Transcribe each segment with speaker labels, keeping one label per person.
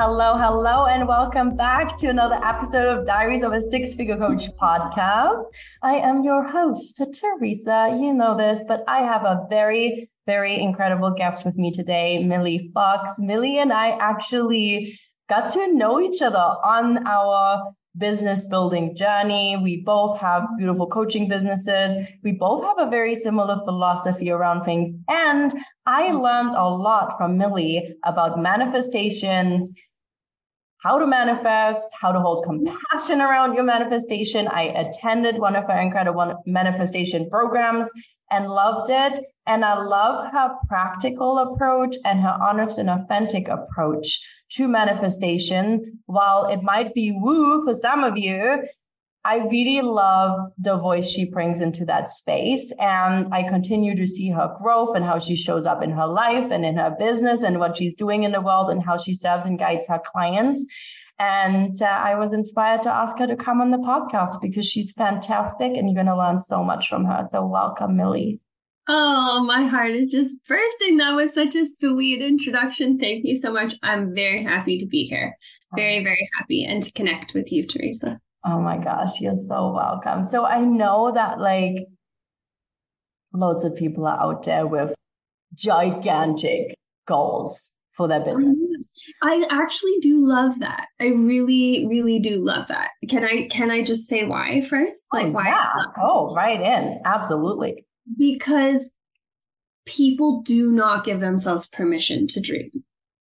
Speaker 1: Hello, hello, and welcome back to another episode of Diaries of a Six Figure Coach podcast. I am your host, Theresa. You know this, but I have a very, very incredible guest with me today, Milli Fox. Milli and I actually got to know each other on our business building journey. We both have beautiful coaching businesses. We both have a very similar philosophy around things. And I learned a lot from Milli about manifestations, how to manifest, how to hold compassion around your manifestation. I attended one of her incredible manifestation programs and loved it. And I love her practical approach and her honest and authentic approach to manifestation. While it might be woo for some of you, I really love the voice she brings into that space. And I continue to see her growth and how she shows up in her life and in her business and what she's doing in the world and how she serves and guides her clients. And uh, I was inspired to ask her to come on the podcast because she's fantastic and you're going to learn so much from her. So welcome, Milli.
Speaker 2: Oh, my heart is just bursting. That was such a sweet introduction. Thank you so much. I'm very happy to be here. Very, very happy and to connect with you, Theresa.
Speaker 1: Oh my gosh, you're so welcome. So I know that like loads of people are out there with gigantic goals for their business.
Speaker 2: I actually do love that. I really, really do love that. Can I can I just say why first?
Speaker 1: Oh, like oh, why? Yeah, go right in. Absolutely.
Speaker 2: Because people do not give themselves permission to dream.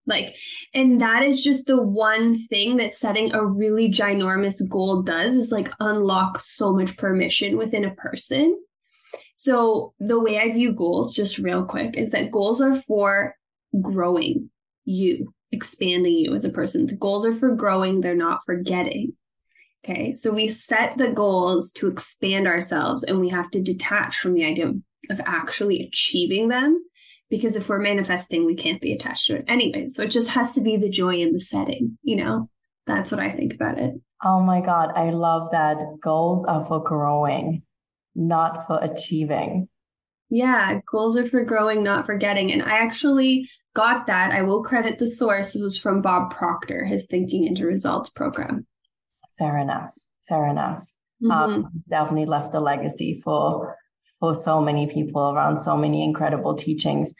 Speaker 2: Like, and that is just the one thing that setting a really ginormous goal does is like unlock so much permission within a person. So, the way I view goals, just real quick, is that goals are for growing you, expanding you as a person. The goals are for growing, they're not for getting. Okay. So, we set the goals to expand ourselves and we have to detach from the idea of, of actually achieving them because if we're manifesting, we can't be attached to it anyway. So it just has to be the joy in the setting, you know? That's what I think about it.
Speaker 1: Oh my God. I love that. Goals are for growing, not for achieving.
Speaker 2: Yeah, goals are for growing, not for getting. And I actually got that. I will credit the source. It was from Bob Proctor, his Thinking into Results program.
Speaker 1: Fair enough. Fair enough. Um, mm-hmm. Um, he's definitely left a legacy for for so many people around so many incredible teachings.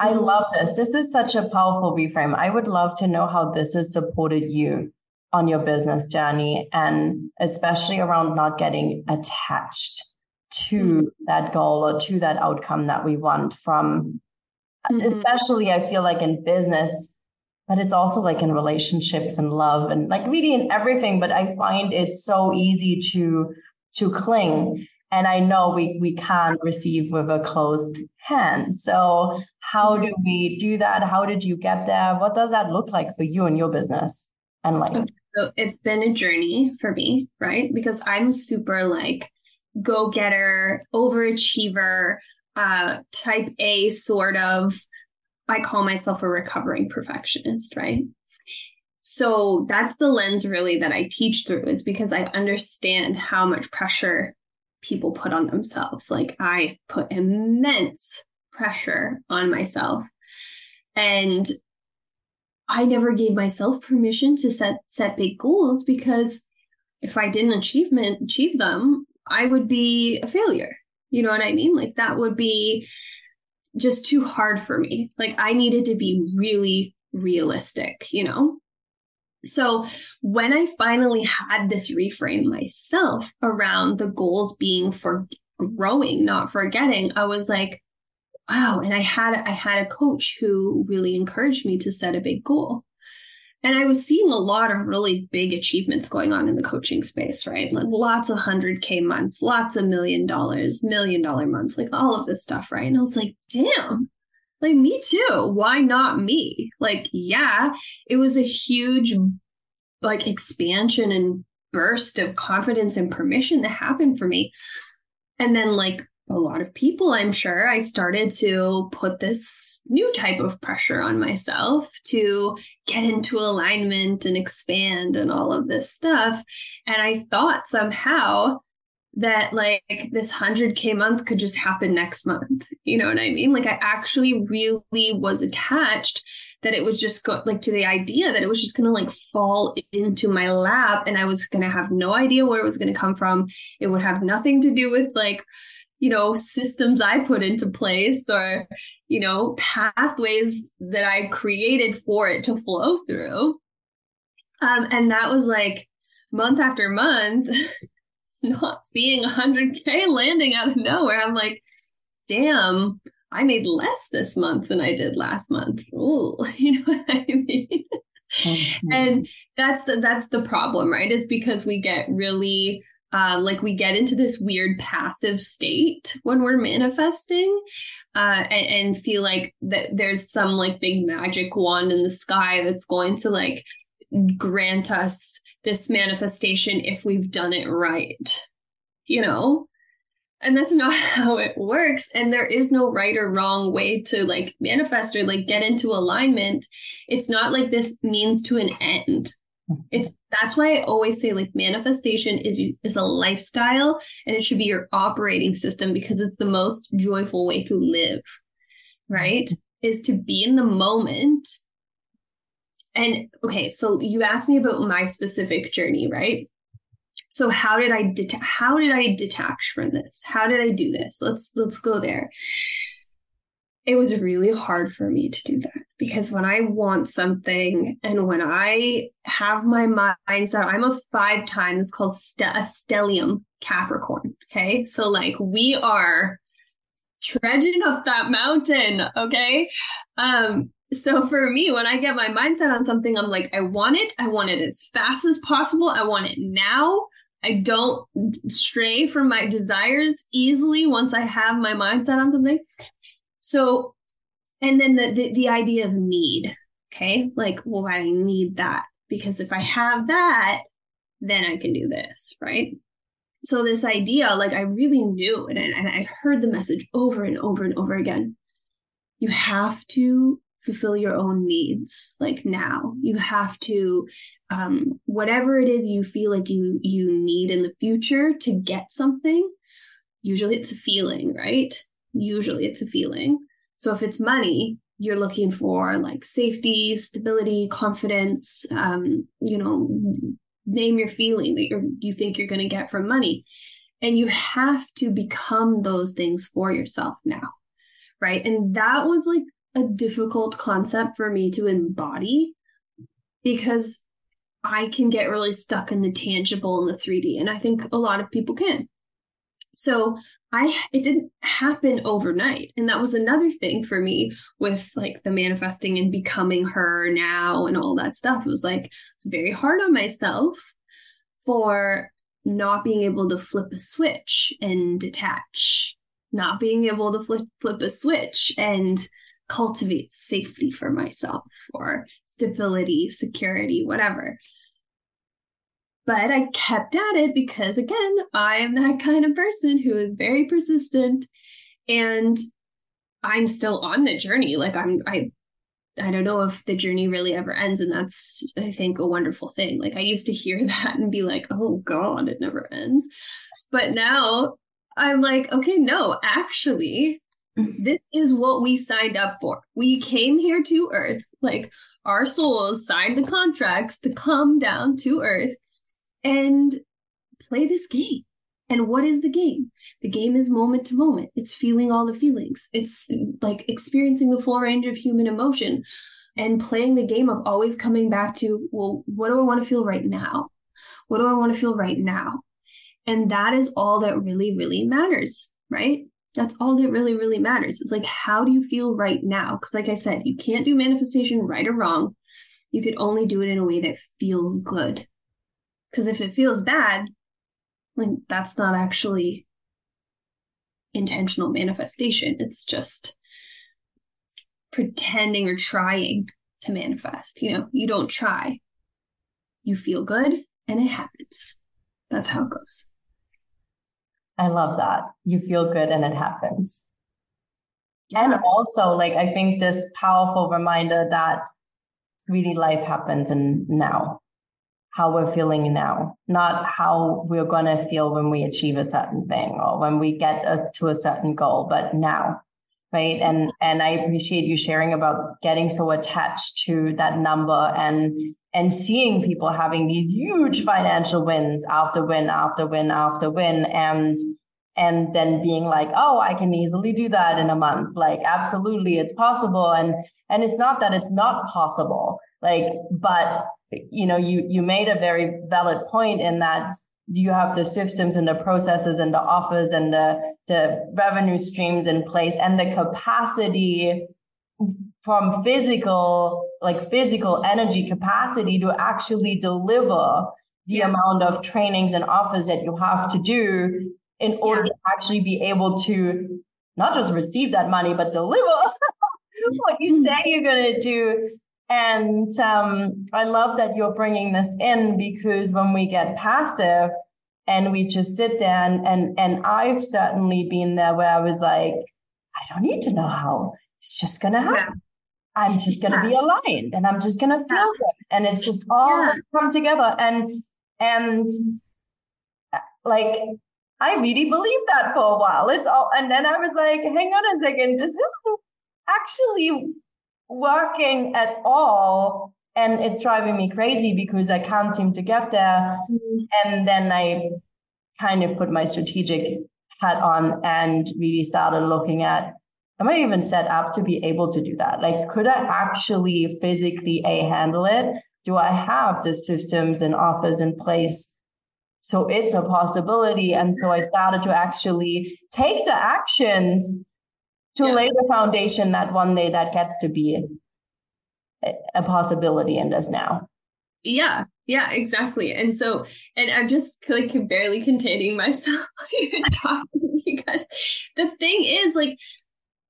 Speaker 1: I love this. This is such a powerful reframe. I would love to know how this has supported you on your business journey and especially around not getting attached to mm-hmm. that goal or to that outcome that we want from mm-hmm. especially I feel like in business but it's also like in relationships and love and like really in everything but I find it's so easy to to cling and I know we we can't receive with a closed hand. So how do we do that? How did you get there? What does that look like for you and your business and life?
Speaker 2: So it's been a journey for me, right? Because I'm super like go getter, overachiever, uh, type A sort of. I call myself a recovering perfectionist, right? So that's the lens really that I teach through is because I understand how much pressure people put on themselves. Like I put immense pressure on myself. And I never gave myself permission to set set big goals because if I didn't achievement achieve them, I would be a failure. You know what I mean? Like that would be just too hard for me. Like I needed to be really realistic, you know? So when I finally had this reframe myself around the goals being for growing, not forgetting, I was like, wow. And I had, I had a coach who really encouraged me to set a big goal. And I was seeing a lot of really big achievements going on in the coaching space, right? Like lots of 100K months, lots of million dollars, million dollar months, like all of this stuff, right? And I was like, damn, like me too. Why not me? Like, yeah, it was a huge like expansion and burst of confidence and permission that happened for me. And then like a lot of people, I'm sure, I started to put this new type of pressure on myself to get into alignment and expand and all of this stuff. And I thought somehow that like this 100k month could just happen next month. You know what I mean? Like I actually really was attached that it was just go- like to the idea that it was just going to like fall into my lap and I was going to have no idea where it was going to come from. It would have nothing to do with like you know, systems I put into place or, you know, pathways that I created for it to flow through. Um, and that was like month after month, not seeing 100K landing out of nowhere. I'm like, damn, I made less this month than I did last month. Ooh, you know what I mean? Mm-hmm. And that's the that's the problem, right? Is because we get really uh, like we get into this weird passive state when we're manifesting uh, and, and, feel like that there's some like big magic wand in the sky that's going to like grant us this manifestation if we've done it right you know and that's not how it works and there is no right or wrong way to like manifest or like get into alignment it's not like this means to an end it's that's why I always say like manifestation is is a lifestyle and it should be your operating system because it's the most joyful way to live. Right? Is to be in the moment. And okay, so you asked me about my specific journey, right? So how did I det- how did I detach from this? How did I do this? Let's let's go there it was really hard for me to do that because when I want something and when I have my mindset, I'm a five times called st- a stellium Capricorn. Okay. So like we are trudging up that mountain. Okay. Um, so for me, when I get my mindset on something, I'm like, I want it. I want it as fast as possible. I want it now. I don't stray from my desires easily once I have my mindset on something. So, and then the, the, the idea of need. Okay. Like, well, I need that because if I have that, then I can do this. Right. So this idea, like I really knew and, and I heard the message over and over and over again. You have to fulfill your own needs like now you have to um whatever it is you feel like you you need in the future to get something usually it's a feeling right usually it's a feeling. So if it's money, you're looking for like safety, stability, confidence, um, you know, name your feeling that you you think you're going to get from money. And you have to become those things for yourself now. Right. And that was like a difficult concept for me to embody because I can get really stuck in the tangible and the 3D. And I think a lot of people can. So I it didn't happen overnight. And that was another thing for me with like the manifesting and becoming her now and all that stuff. It was like it's very hard on myself for not being able to flip a switch and detach, not being able to flip flip a switch and cultivate safety for myself or stability, security, whatever. But I kept at it because, again, I am that kind of person who is very persistent and I'm still on the journey. Like, I'm, I, I don't know if the journey really ever ends. And that's, I think, a wonderful thing. Like, I used to hear that and be like, oh God, it never ends. But now I'm like, okay, no, actually. Mm-hmm. this is what we signed up for. We came here to Earth. Like, our souls signed the contracts to come down to Earth and play this game. And what is the game? The game is moment to moment. It's feeling all the feelings. It's like experiencing the full range of human emotion. and playing the game of always coming back to, well, what do I want to feel right now? What do I want to feel right now? And that is all that really, really matters, right? That's all that really, really matters. It's like, how do you feel right now? Because, like I said, you can't do manifestation right or wrong. You could only do it in a way that feels good. Because if it feels bad, like that's not actually intentional manifestation. It's just pretending or trying to manifest. You know, you don't try. You feel good and it happens. That's how it goes.
Speaker 1: I love that. You feel good and it happens. And also, like, I think this powerful reminder that really life happens in now, how we're feeling now, not how we're going to feel when we achieve a certain thing or when we get us to a certain goal, but now. Right. And, and I appreciate you sharing about getting so attached to that number and, and seeing people having these huge financial wins after win after win after win. And, and then being like, oh, I can easily do that in a month. Like, absolutely, it's possible. And, and it's not that it's not possible. Like, but you know, you, you made a very valid point in that you have the systems and the processes and the offers and the, the revenue streams in place and the capacity from physical, like physical energy capacity to actually deliver the yeah. amount of trainings and offers that you have to do in order yeah. to actually be able to not just receive that money, but deliver what you mm-hmm. say you're going to do and um, I love that you're bringing this in because when we get passive and we just sit there and, and, and I've certainly been there where I was like, I don't need to know how it's just going to happen. Yeah. I'm just going to yeah. be aligned and I'm just going to feel yeah. good. And it's just all come together. And, and uh, like, I really believed that for a while. It's all, and then I was like, hang on a second, this isn't actually working at all and it's driving me crazy because I can't seem to get there. Mm-hmm. And then I kind of put my strategic hat on and really started looking at am I even set up to be able to do that? Like, could I actually physically a handle it? Do I have the systems and offers in place? So it's a possibility. And so I started to actually take the actions to yeah. lay the foundation that one day that gets to be a, possibility and does now.
Speaker 2: Yeah, yeah, exactly. And so, and I'm just like barely containing myself talking because the thing is, like,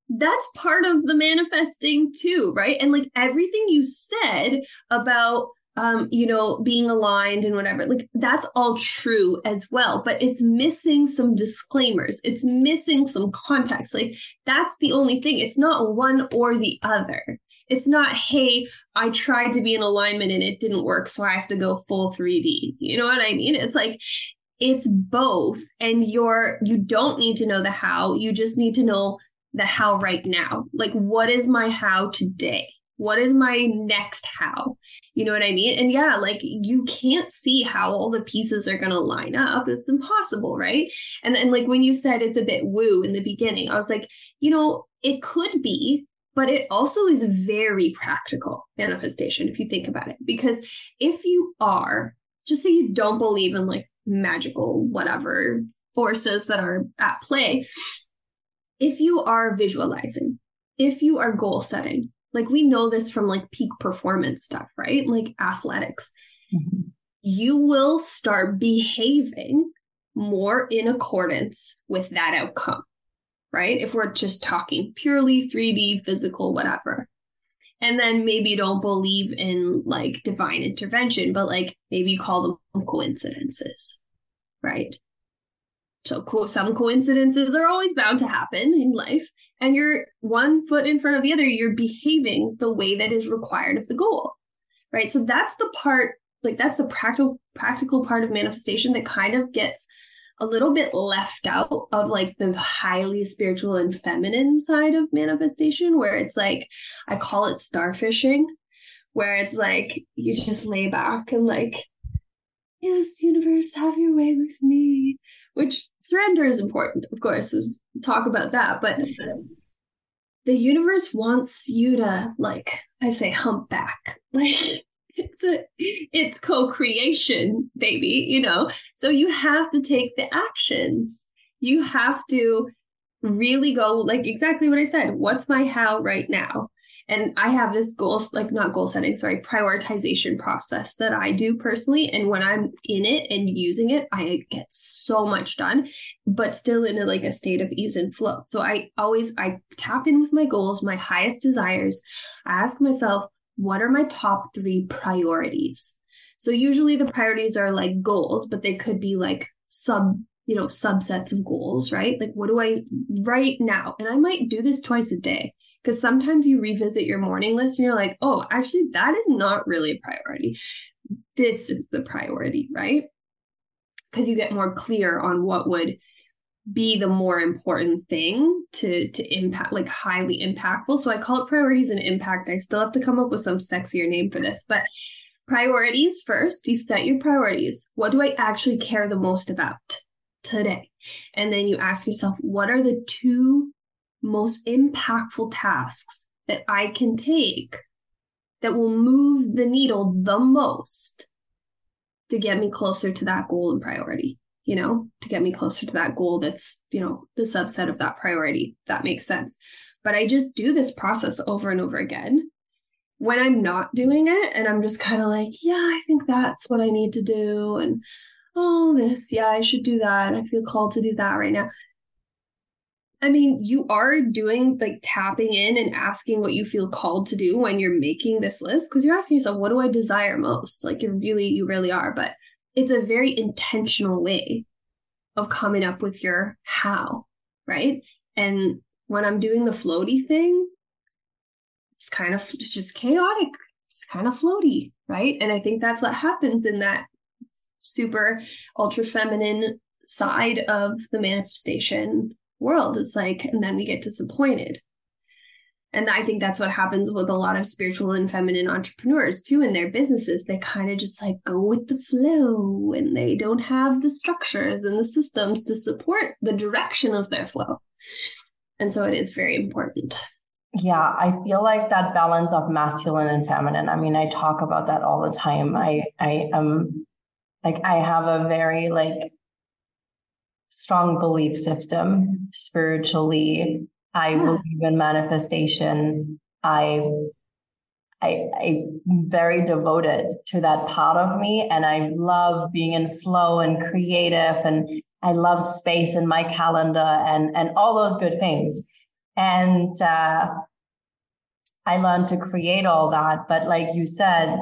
Speaker 2: that's part of the manifesting too, right? And like everything you said about um, you know, being aligned and whatever. Like that's all true as well, but it's missing some disclaimers. It's missing some context. Like that's the only thing. It's not one or the other. It's not, hey, I tried to be in alignment and it didn't work, so I have to go full 3D. You know what I mean? It's like it's both and you're you don't need to know the how, you just need to know the how right now. Like what is my how today? What is my next how? You know what I mean? And yeah, like you can't see how all the pieces are going to line up. It's impossible, right? And then, like, when you said it's a bit woo in the beginning, I was like, you know, it could be, but it also is very practical manifestation if you think about it. Because if you are, just say you don't believe in like magical whatever forces that are at play, if you are visualizing, if you are goal setting, like we know this from like peak performance stuff, right? Like athletics. Mm-hmm. You will start behaving more in accordance with that outcome, right? If we're just talking purely 3D, physical, whatever. And then maybe you don't believe in like divine intervention, but like maybe you call them coincidences, right? So some coincidences are always bound to happen in life and you're one foot in front of the other you're behaving the way that is required of the goal right? So that's the part like that's the practical practical part of manifestation that kind of gets a little bit left out of like the highly spiritual and feminine side of manifestation where it's like i call it starfishing where it's like you just lay back and like yes universe have your way with me which surrender is important, of course, talk about that. But the universe wants you to like I say hump back. Like it's a it's co-creation, baby, you know. So you have to take the actions. You have to really go like exactly what I said. What's my how right now? And I have this goals, like not goal setting, sorry, prioritization process that I do personally. And when I'm in it and using it, I get so much done, but still in a, like a state of ease and flow. So I always, I tap in with my goals, my highest desires. I ask myself, what are my top three priorities? So usually the priorities are like goals, but they could be like sub you know subsets of goals right like what do i right now and i might do this twice a day because sometimes you revisit your morning list and you're like, oh, actually, that is not really a priority. This is the priority, right? Because you get more clear on what would be the more important thing to to impact like highly impactful so i call it priorities and impact i still have to come up with some sexier name for this but priorities first you set your priorities what do i actually care the most about today and then you ask yourself what are the two most impactful tasks that I can take that will move the needle the most to get me closer to that goal and priority, you know, to get me closer to that goal that's, you know, the subset of that priority. That makes sense. But I just do this process over and over again. When I'm not doing it and I'm just kind of like, yeah, I think that's what I need to do. And oh, this, yeah, I should do that. I feel called to do that right now. I mean, you are doing like tapping in and asking what you feel called to do when you're making this list because you're asking yourself, what do I desire most? Like you really, you really are. But it's a very intentional way of coming up with your how, right? And when I'm doing the floaty thing, it's kind of it's just chaotic. It's kind of floaty, right? And I think that's what happens in that super ultra feminine side of the manifestation world. It's like, and then we get disappointed. And I think that's what happens with a lot of spiritual and feminine entrepreneurs too in their businesses. They kind of just like go with the flow and they don't have the structures and the systems to support the direction of their flow. And so it is very important.
Speaker 1: Yeah, I feel like that balance of masculine and feminine. I mean, I talk about that all the time. I I am like I have a very like strong belief system spiritually. I yeah. believe in manifestation. I, I, I'm very devoted to that part of me. And I love being in flow and creative. And I love space in my calendar and, and all those good things. And, uh, I learned to create all that. But like you said,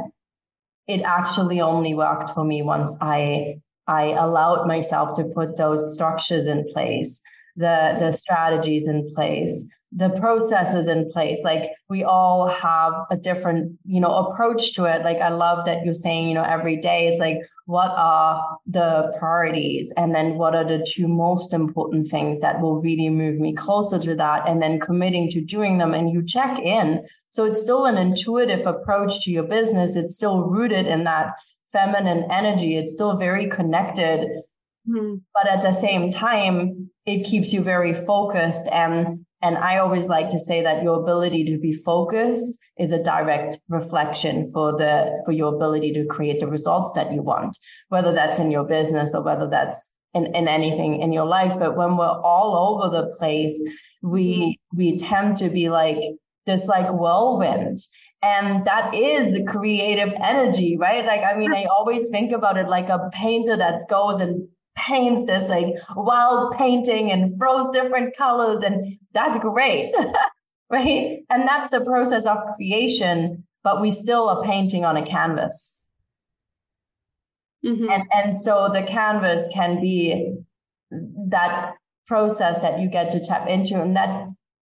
Speaker 1: it actually only worked for me once I I allowed myself to put those structures in place, the, the strategies in place, the processes in place. Like we all have a different, you know, approach to it. Like I love that you're saying, you know, every day it's like, what are the priorities? And then what are the two most important things that will really move me closer to that? And then committing to doing them and you check in. So it's still an intuitive approach to your business. It's still rooted in that feminine energy. It's still very connected. Mm-hmm. But at the same time, it keeps you very focused. And, and I always like to say that your ability to be focused is a direct reflection for the, for your ability to create the results that you want, whether that's in your business or whether that's in, in anything in your life. But when we're all over the place, we, mm-hmm. we tend to be like this like whirlwind and that is creative energy, right? Like, I mean, I always think about it like a painter that goes and paints this like wild painting and throws different colors. And that's great, right? And that's the process of creation, but we still are painting on a canvas. Mm-hmm. And, and so the canvas can be that process that you get to tap into and that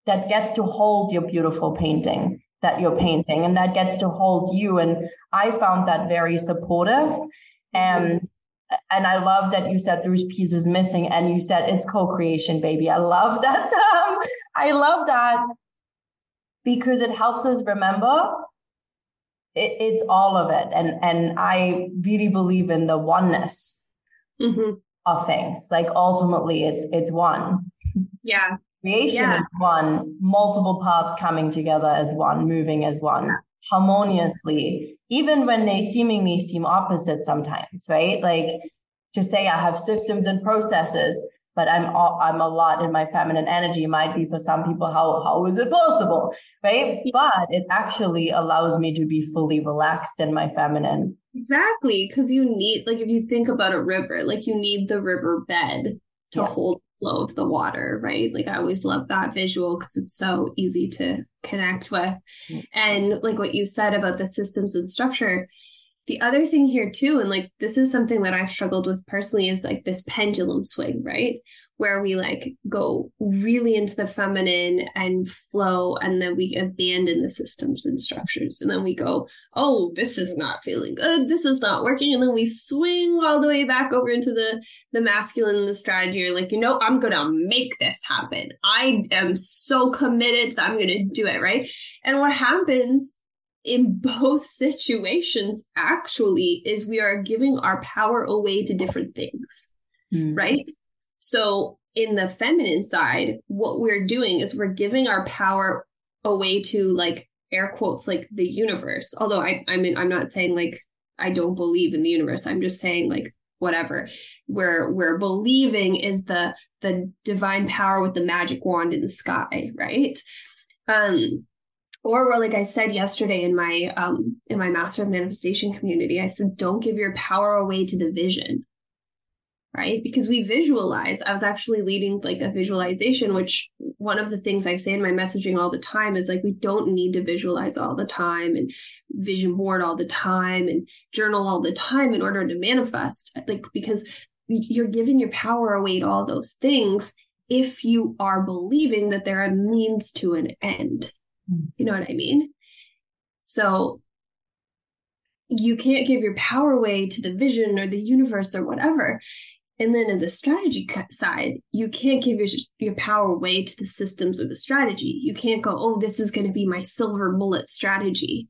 Speaker 1: that gets to hold your beautiful painting that you're painting and that gets to hold you. And i found that very supportive. And and i love that you said there's pieces missing and you said it's co-creation baby. I love that um, i love that because it helps us remember it, it's all of it. And and i really believe in the oneness mm-hmm. of things. Like ultimately it's it's one.
Speaker 2: Yeah
Speaker 1: creation yeah. is one, multiple parts coming together as one, moving as one. harmoniously, even when they seemingly seem opposite sometimes, right? Like to say I have systems and processes, but I'm all, I'm a lot in my feminine energy might be for some people how how is it possible right but it actually allows me to be fully relaxed in my feminine
Speaker 2: exactly because you need like if you think about a river like you need the river bed to yeah. hold flow of the water right? Like I always love that visual because it's so easy to connect with. And like what you said about the systems and structure the other thing here too and like this is something that i've struggled with personally is like this pendulum swing right where we like go really into the feminine and flow and then we abandon the systems and structures. And then we go oh this is not feeling good. This is not working. And then we swing all the way back over into the the masculine and the strategy. You're like you know i'm gonna make this happen. I am so committed that i'm gonna do it right? And what happens in both situations actually is we are giving our power away to different things mm. right so in the feminine side what we're doing is we're giving our power away to like air quotes like the universe. Although i i mean i'm not saying like i don't believe in the universe. I'm just saying like whatever. Where we're believing is the the divine power with the magic wand in the sky right? Um or where like i said yesterday in my um in my master of manifestation community i said don't give your power away to the vision right because we visualize i was actually leading like a visualization which one of the things i say in my messaging all the time is like we don't need to visualize all the time and vision board all the time and journal all the time in order to manifest like because you're giving your power away to all those things if you are believing that there are a means to an end mm-hmm. you know what I mean? So you can't give your power away to the vision or the universe or whatever. And then in the strategy side, you can't give your, your power away to the systems of the strategy. You can't go, oh, this is going to be my silver bullet strategy.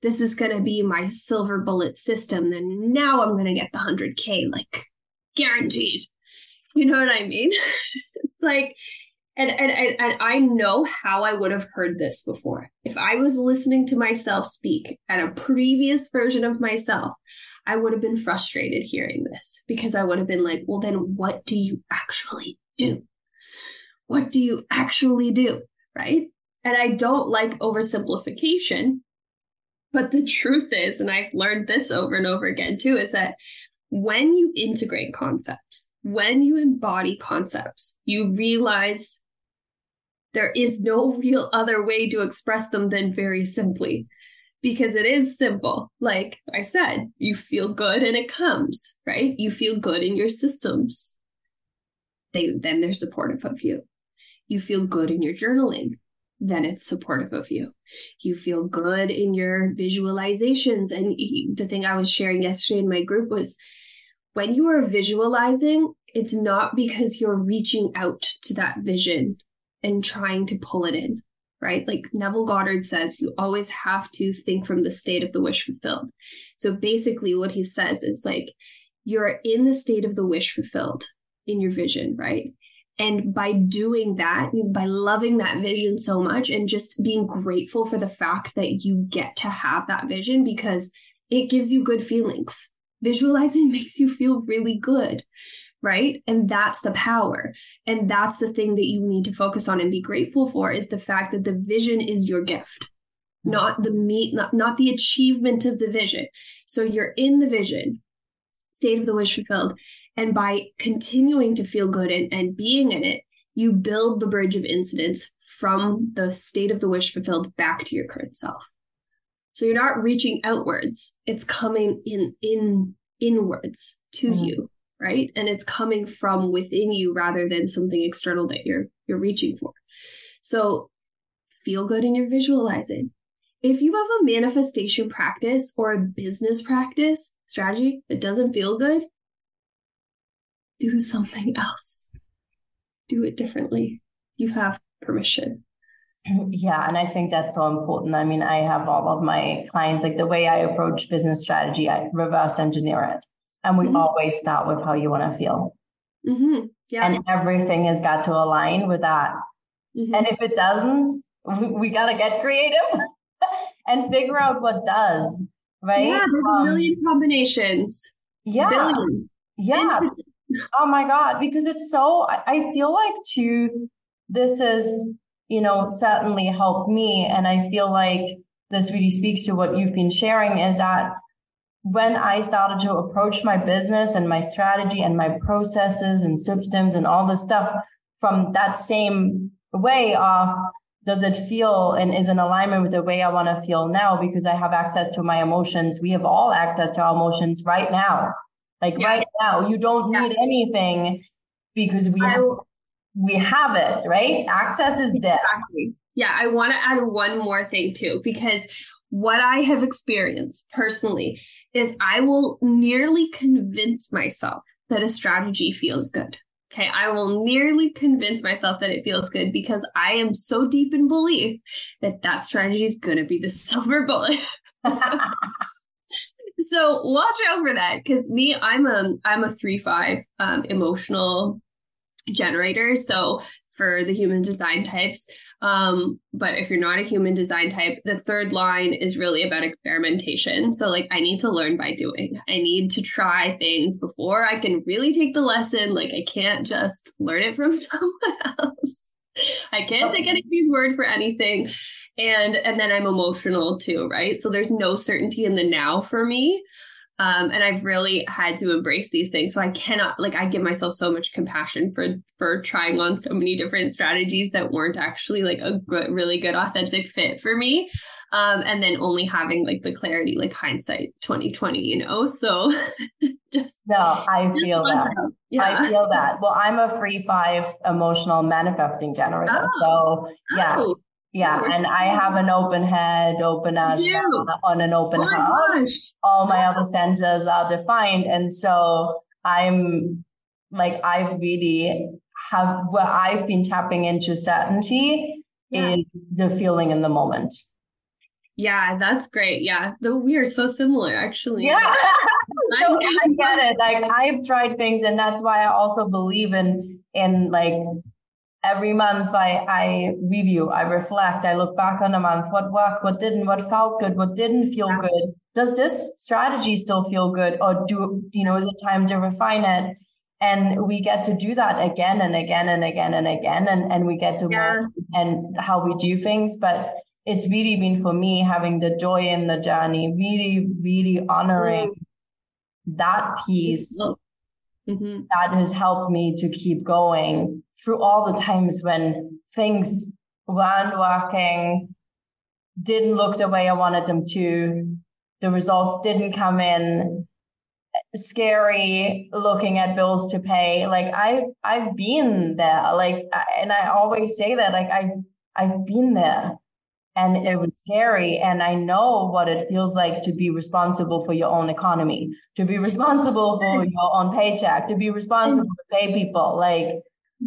Speaker 2: This is going to be my silver bullet system. Then now I'm going to get the 100K, like guaranteed. You know what I mean? it's like and, and and and I know how I would have heard this before. If I was listening to myself speak at a previous version of myself, I would have been frustrated hearing this because I would have been like, well, then what do you actually do? What do you actually do? Right. And I don't like oversimplification. But the truth is, and I've learned this over and over again too, is that when you integrate concepts, when you embody concepts, you realize there is no real other way to express them than very simply because it is simple. Like I said, you feel good and it comes, right? You feel good in your systems. They then they're supportive of you. You feel good in your journaling, then it's supportive of you. You feel good in your visualizations. And the thing I was sharing yesterday in my group was when you are visualizing, it's not because you're reaching out to that vision and trying to pull it in, right? Like Neville Goddard says, you always have to think from the state of the wish fulfilled. So basically, what he says is like, you're in the state of the wish fulfilled in your vision, right? And by doing that, by loving that vision so much and just being grateful for the fact that you get to have that vision because it gives you good feelings. Visualizing makes you feel really good right? And that's the power. And that's the thing that you need to focus on and be grateful for is the fact that the vision is your gift not the meat not, not the achievement of the vision. So you're in the vision state of the wish fulfilled and by continuing to feel good and, and being in it you build the bridge of incidents from the state of the wish fulfilled back to your current self. So you're not reaching outwards it's coming in in inwards to mm-hmm. you right? And it's coming from within you rather than something external that you're you're reaching for. So feel good in your visualizing. If you have a manifestation practice or a business practice strategy that doesn't feel good do something else. Do it differently. You have permission.
Speaker 1: Yeah, and I think that's so important. I mean, I have all of my clients, like the way I approach business strategy, I reverse engineer it. And we mm-hmm. always start with how you want to feel. Mm-hmm. Yeah. And everything has got to align with that. Mm-hmm. And if it doesn't, we, we got to get creative and figure out what does, right?
Speaker 2: Yeah, there's um, a million combinations.
Speaker 1: Yeah. Billions. Yeah. Oh my God. Because it's so, I feel like too, this has, you know, certainly helped me. And I feel like this really speaks to what you've been sharing is that when I started to approach my business and my strategy and my processes and systems and all this stuff from that same way of does it feel and is in alignment with the way I want to feel now because I have access to my emotions. We have all access to our emotions right now. Like yeah. right now, you don't yeah. need anything because we have, we have it, right? Access is there. Exactly.
Speaker 2: Yeah, I want to add one more thing too because what I have experienced personally is I will nearly convince myself that a strategy feels good. Okay, I will nearly convince myself that it feels good because I am so deep in belief that that strategy is going to be the silver bullet. so watch out for that because me, I'm a I'm a three five um, emotional generator. So for the human design types, um, but if you're not a human design type, the third line is really about experimentation. So, like, I need to learn by doing. I need to try things before I can really take the lesson. Like, I can't just learn it from someone else. I can't take anybody's word for anything. And and then I'm emotional too, right? So there's no certainty in the now for me. Um, and I've really had to embrace these things. So I cannot like I give myself so much compassion for for trying on so many different strategies that weren't actually like a good, really good authentic fit for me. Um, and then only having like the clarity, like hindsight 2020, you know. So
Speaker 1: just no, I feel that. Yeah. I feel that. Well, I'm a free five emotional manifesting generator. Oh. So yeah. Oh. Yeah, and I have an open head, open as on an open oh house. All my other centers are defined, and so I'm like I really have where I've been tapping into certainty yeah. is the feeling in the moment.
Speaker 2: Yeah, that's great. Yeah, the we are so similar, actually.
Speaker 1: Yeah, so I get it. Like I've tried things, and that's why I also believe in in like every month I, I review, I reflect, I look back on a month, what worked, what didn't, what felt good, what didn't feel good. Does this strategy still feel good? Or do, you know, is it time to refine it? And we get to do that again and again and again and again. And, and we get to yeah. and how we do things. But it's really been for me having the joy in the journey, really, really honoring mm. that piece mm-hmm. that has helped me to keep going through all the times when things weren't working, didn't look the way I wanted them to, the results didn't come in, scary looking at bills to pay. Like I've I've been there. Like and I always say that like I've I've been there and it was scary and i know what it feels like to be responsible for your own economy to be responsible for your own paycheck to be responsible to pay people like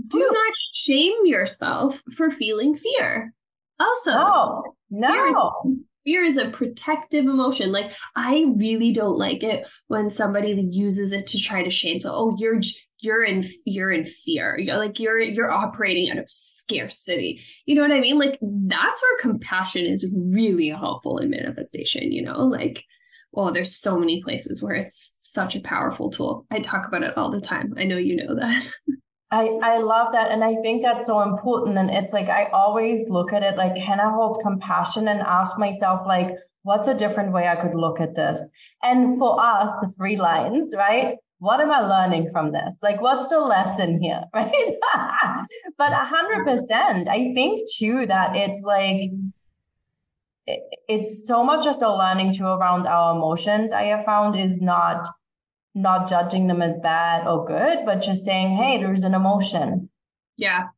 Speaker 2: do not shame yourself for feeling fear. Also
Speaker 1: no no.
Speaker 2: fear is, fear is a protective emotion. Like i really don't like it when somebody uses it to try to shame. So oh you're you're in you're in fear you're like you're you're operating out of scarcity you know what i mean like that's where compassion is really helpful in manifestation you know like oh there's so many places where it's such a powerful tool i talk about it all the time i know you know that
Speaker 1: I, I love that. And I think that's so important. And it's like, I always look at it like, can I hold compassion and ask myself, like, what's a different way I could look at this? And for us, the free lines, right? What am I learning from this? Like, what's the lesson here? Right. but a hundred percent, I think too that it's like, it's so much of the learning too around our emotions. I have found is not, not judging them as bad or good, but just saying, Hey, there's an emotion.
Speaker 2: Yeah.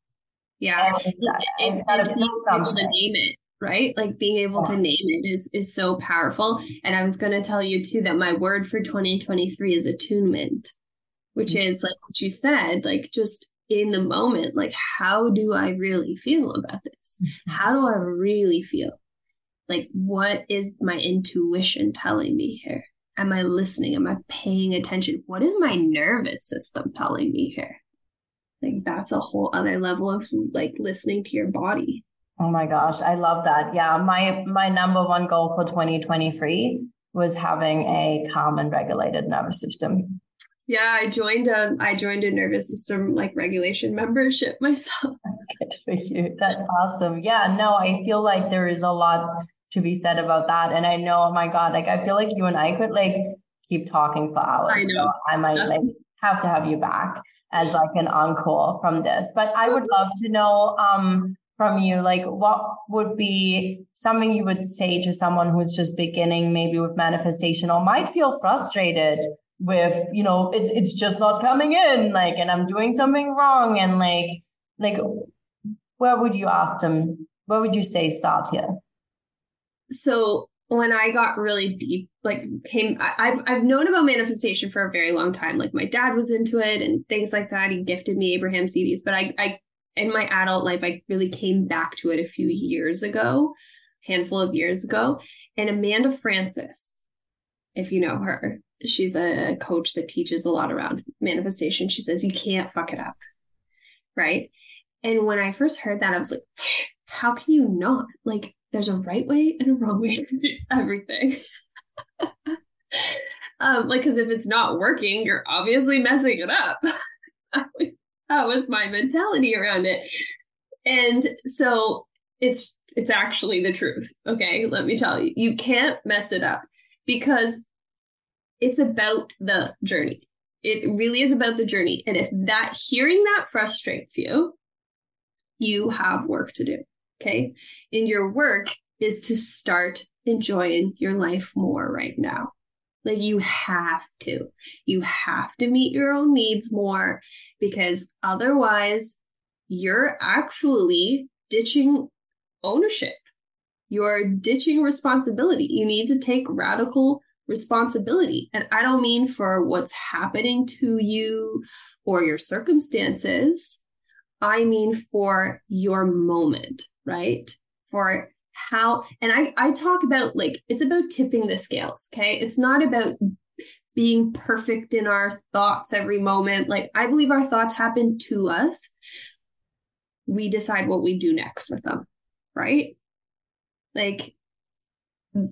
Speaker 2: Yeah. And, and, and, and feel something. to name it right? Like being able to name it is is so powerful. And i was going to tell you too that my word for 2023 is attunement which mm-hmm. is like what you said like just in the moment like how do i really feel about this? Mm-hmm. how do i really feel? Like what is my intuition telling me here? Am i listening? Am i paying attention? What is my nervous system telling me here? Like that's a whole other level of like listening to your body
Speaker 1: Oh my gosh, I love that. Yeah, my my number one goal for 2023 was having a calm and regulated nervous system.
Speaker 2: Yeah, I joined a I joined a nervous system like regulation membership myself.
Speaker 1: Good for you. That's awesome. Yeah, no, I feel like there is a lot to be said about that. And I know, oh my God, like I feel like you and I could like keep talking for hours. I know. So I might yeah. like have to have you back as like an encore from this. But I would love to know um from you, like what would be something you would say to someone who's just beginning maybe with manifestation or might feel frustrated with, you know, it's it's just not coming in, like, and I'm doing something wrong. And like, like where would you ask them? Where would you say start here?
Speaker 2: So when I got really deep, like came, I, have I've known about manifestation for a very long time. Like my dad was into it and things like that. He gifted me Abraham CDs, but I, I in my adult life, I really came back to it a few years ago, handful of years ago. And Amanda Frances, if you know her, she's a coach that teaches a lot around manifestation. She says you can't fuck it up, right? And when I first heard that, I was like, how can you not? Like there's a right way and a wrong way to do everything. um, like, because if it's not working, you're obviously messing it up. that was my mentality around it. And so it's it's actually the truth. Okay, let me tell you. You can't mess it up because it's about the journey. It really is about the journey. And if that hearing that frustrates you, you have work to do. Okay. And your work is to start enjoying your life more right now. Like you have to. You have to meet your own needs more because otherwise you're actually ditching ownership. You're ditching responsibility. You need to take radical responsibility. And I don't mean for what's happening to you or your circumstances. I mean for your moment, right? For how, and I, I talk about like, it's about tipping the scales. Okay. It's not about being perfect in our thoughts every moment. Like, I believe our thoughts happen to us. We decide what we do next with them, right? Like,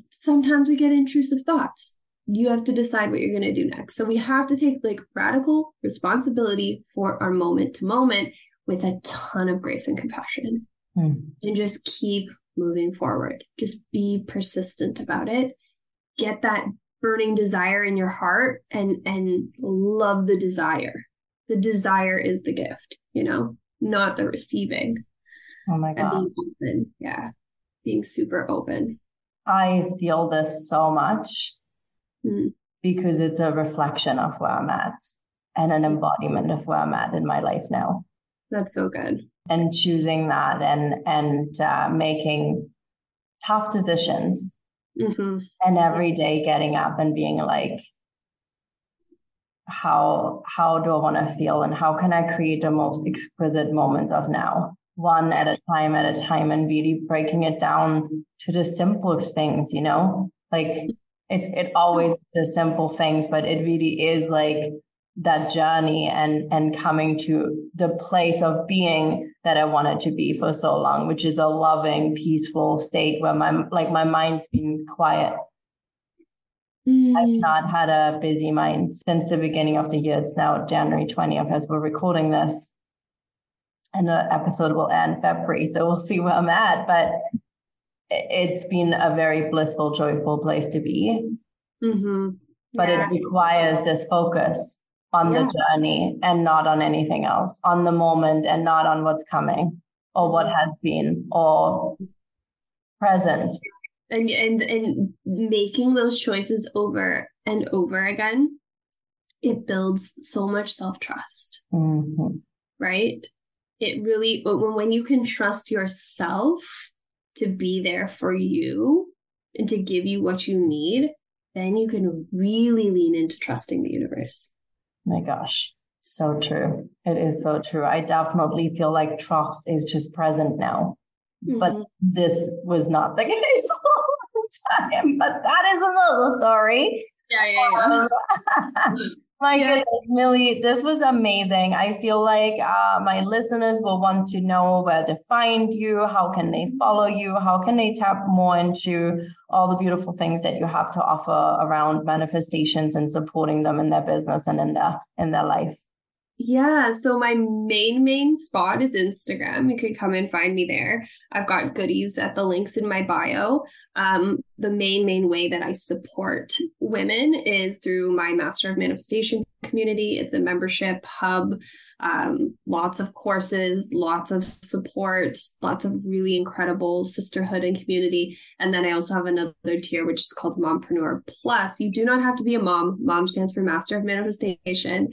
Speaker 2: sometimes we get intrusive thoughts. You have to decide what you're going to do next. So we have to take like radical responsibility for our moment to moment with a ton of grace and compassion mm. and just keep moving forward. Just be persistent about it. Get that burning desire in your heart and and love the desire. The desire is the gift, you know, not the receiving.
Speaker 1: Oh my god.
Speaker 2: being open. Yeah. Being super open.
Speaker 1: I feel this so much mm. because it's a reflection of where I'm at and an embodiment of where I'm at in my life now.
Speaker 2: That's so good.
Speaker 1: And choosing that and and uh, making tough decisions, mm-hmm. and every day getting up and being like, how how do I want to feel, and how can I create the most exquisite moments of now, one at a time at a time, and really breaking it down to the simplest things, you know, like it's it always the simple things, but it really is like that journey and and coming to the place of being that I wanted to be for so long, which is a loving, peaceful state where my like my mind's been quiet. Mm. I've not had a busy mind since the beginning of the year. It's now January 20th as we're recording this. And the episode will end February. So we'll see where I'm at. But it's been a very blissful, joyful place to be. Mm-hmm. But yeah. it requires this focus on yeah. the journey and not on anything else, on the moment and not on what's coming or what has been or present.
Speaker 2: And and and making those choices over and over again, it builds so much self-trust. Mm-hmm. Right? It really when when you can trust yourself to be there for you and to give you what you need, then you can really lean into trusting the universe.
Speaker 1: My gosh, so true. It is so true. I definitely feel like trust is just present now. Mm-hmm. But this was not the case all the time. But that is another story.
Speaker 2: Yeah, yeah, yeah.
Speaker 1: My yeah. goodness, Milli, this was amazing. I feel like uh, my listeners will want to know where to find you, how can they follow you, how can they tap more into all the beautiful things that you have to offer around manifestations and supporting them in their business and in their in their life.
Speaker 2: Yeah, so my main main spot is Instagram. You could come and find me there. I've got goodies at the links in my bio. Um, the main main way that I support women is through my Master of Manifestation community. It's a membership hub, um, lots of courses, lots of support, lots of really incredible sisterhood and community. And then I also have another tier which is called Mompreneur Plus. You do not have to be a mom. Mom stands for Master of Manifestation.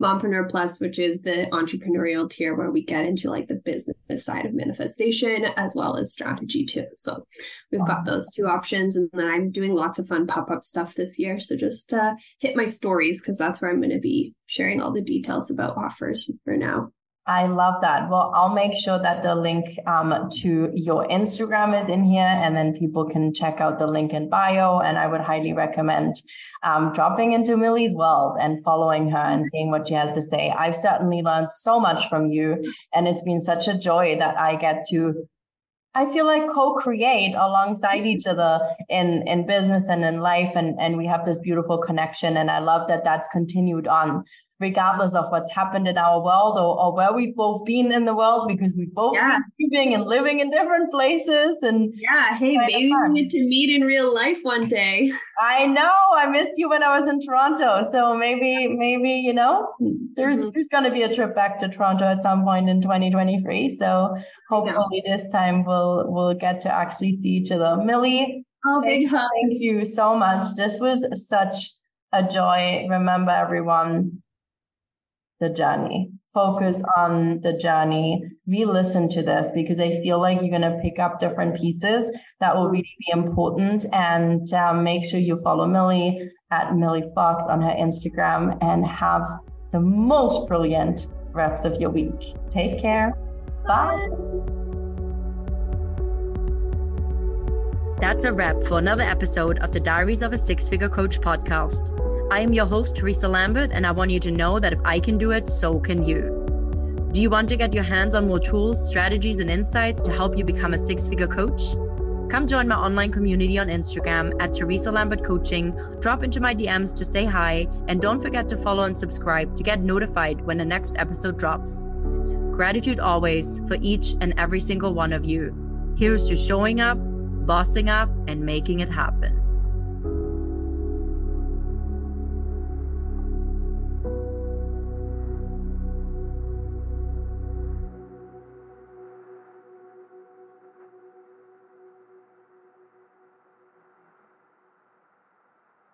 Speaker 2: Mompreneur Plus, which is the entrepreneurial tier where we get into like the business side of manifestation as well as strategy too. So we've got those two options. And then I'm doing lots of fun pop up stuff this year. So just uh, hit my stories because that's where I'm going to be sharing all the details about offers for now.
Speaker 1: I love that. Well, I'll make sure that the link um, to your Instagram is in here and then people can check out the link in bio. And I would highly recommend um, dropping into Milli's world and following her and seeing what she has to say. I've certainly learned so much from you. And it's been such a joy that I get to I feel like co-create alongside each other in in business and in life and and we have this beautiful connection and I love that that's continued on regardless of what's happened in our world or, or where we've both been in the world because we've both yeah. been moving and living in different places and
Speaker 2: yeah. Hey maybe we need to meet in real life one day.
Speaker 1: I know. I missed you when i was in toronto. So maybe maybe you know there's mm-hmm. there's going to be a trip back to toronto at some point in 2023 so hopefully this time we'll we'll get to actually see each other. Milli
Speaker 2: oh, thank,
Speaker 1: thank you so much. This was such a joy. Remember everyone the journey. Focus on the journey. Re listen to this because I feel like you're going to pick up different pieces that will really be important. And um, make sure you follow Milli at Milli Fox on her Instagram and have the most brilliant rest of your week. Take care. Bye.
Speaker 3: That's a wrap for another episode of the Diaries of a Six Figure Coach podcast. I am your host, Theresa Lambert, and I want you to know that if I can do it, so can you. Do you want to get your hands on more tools, strategies, and insights to help you become a six figure coach? Come join my online community on Instagram at Theresa Lambert Coaching, drop into my DMs to say hi, and don't forget to follow and subscribe to get notified when the next episode drops. Gratitude always for each and every single one of you. Here's to showing up, bossing up, and making it happen.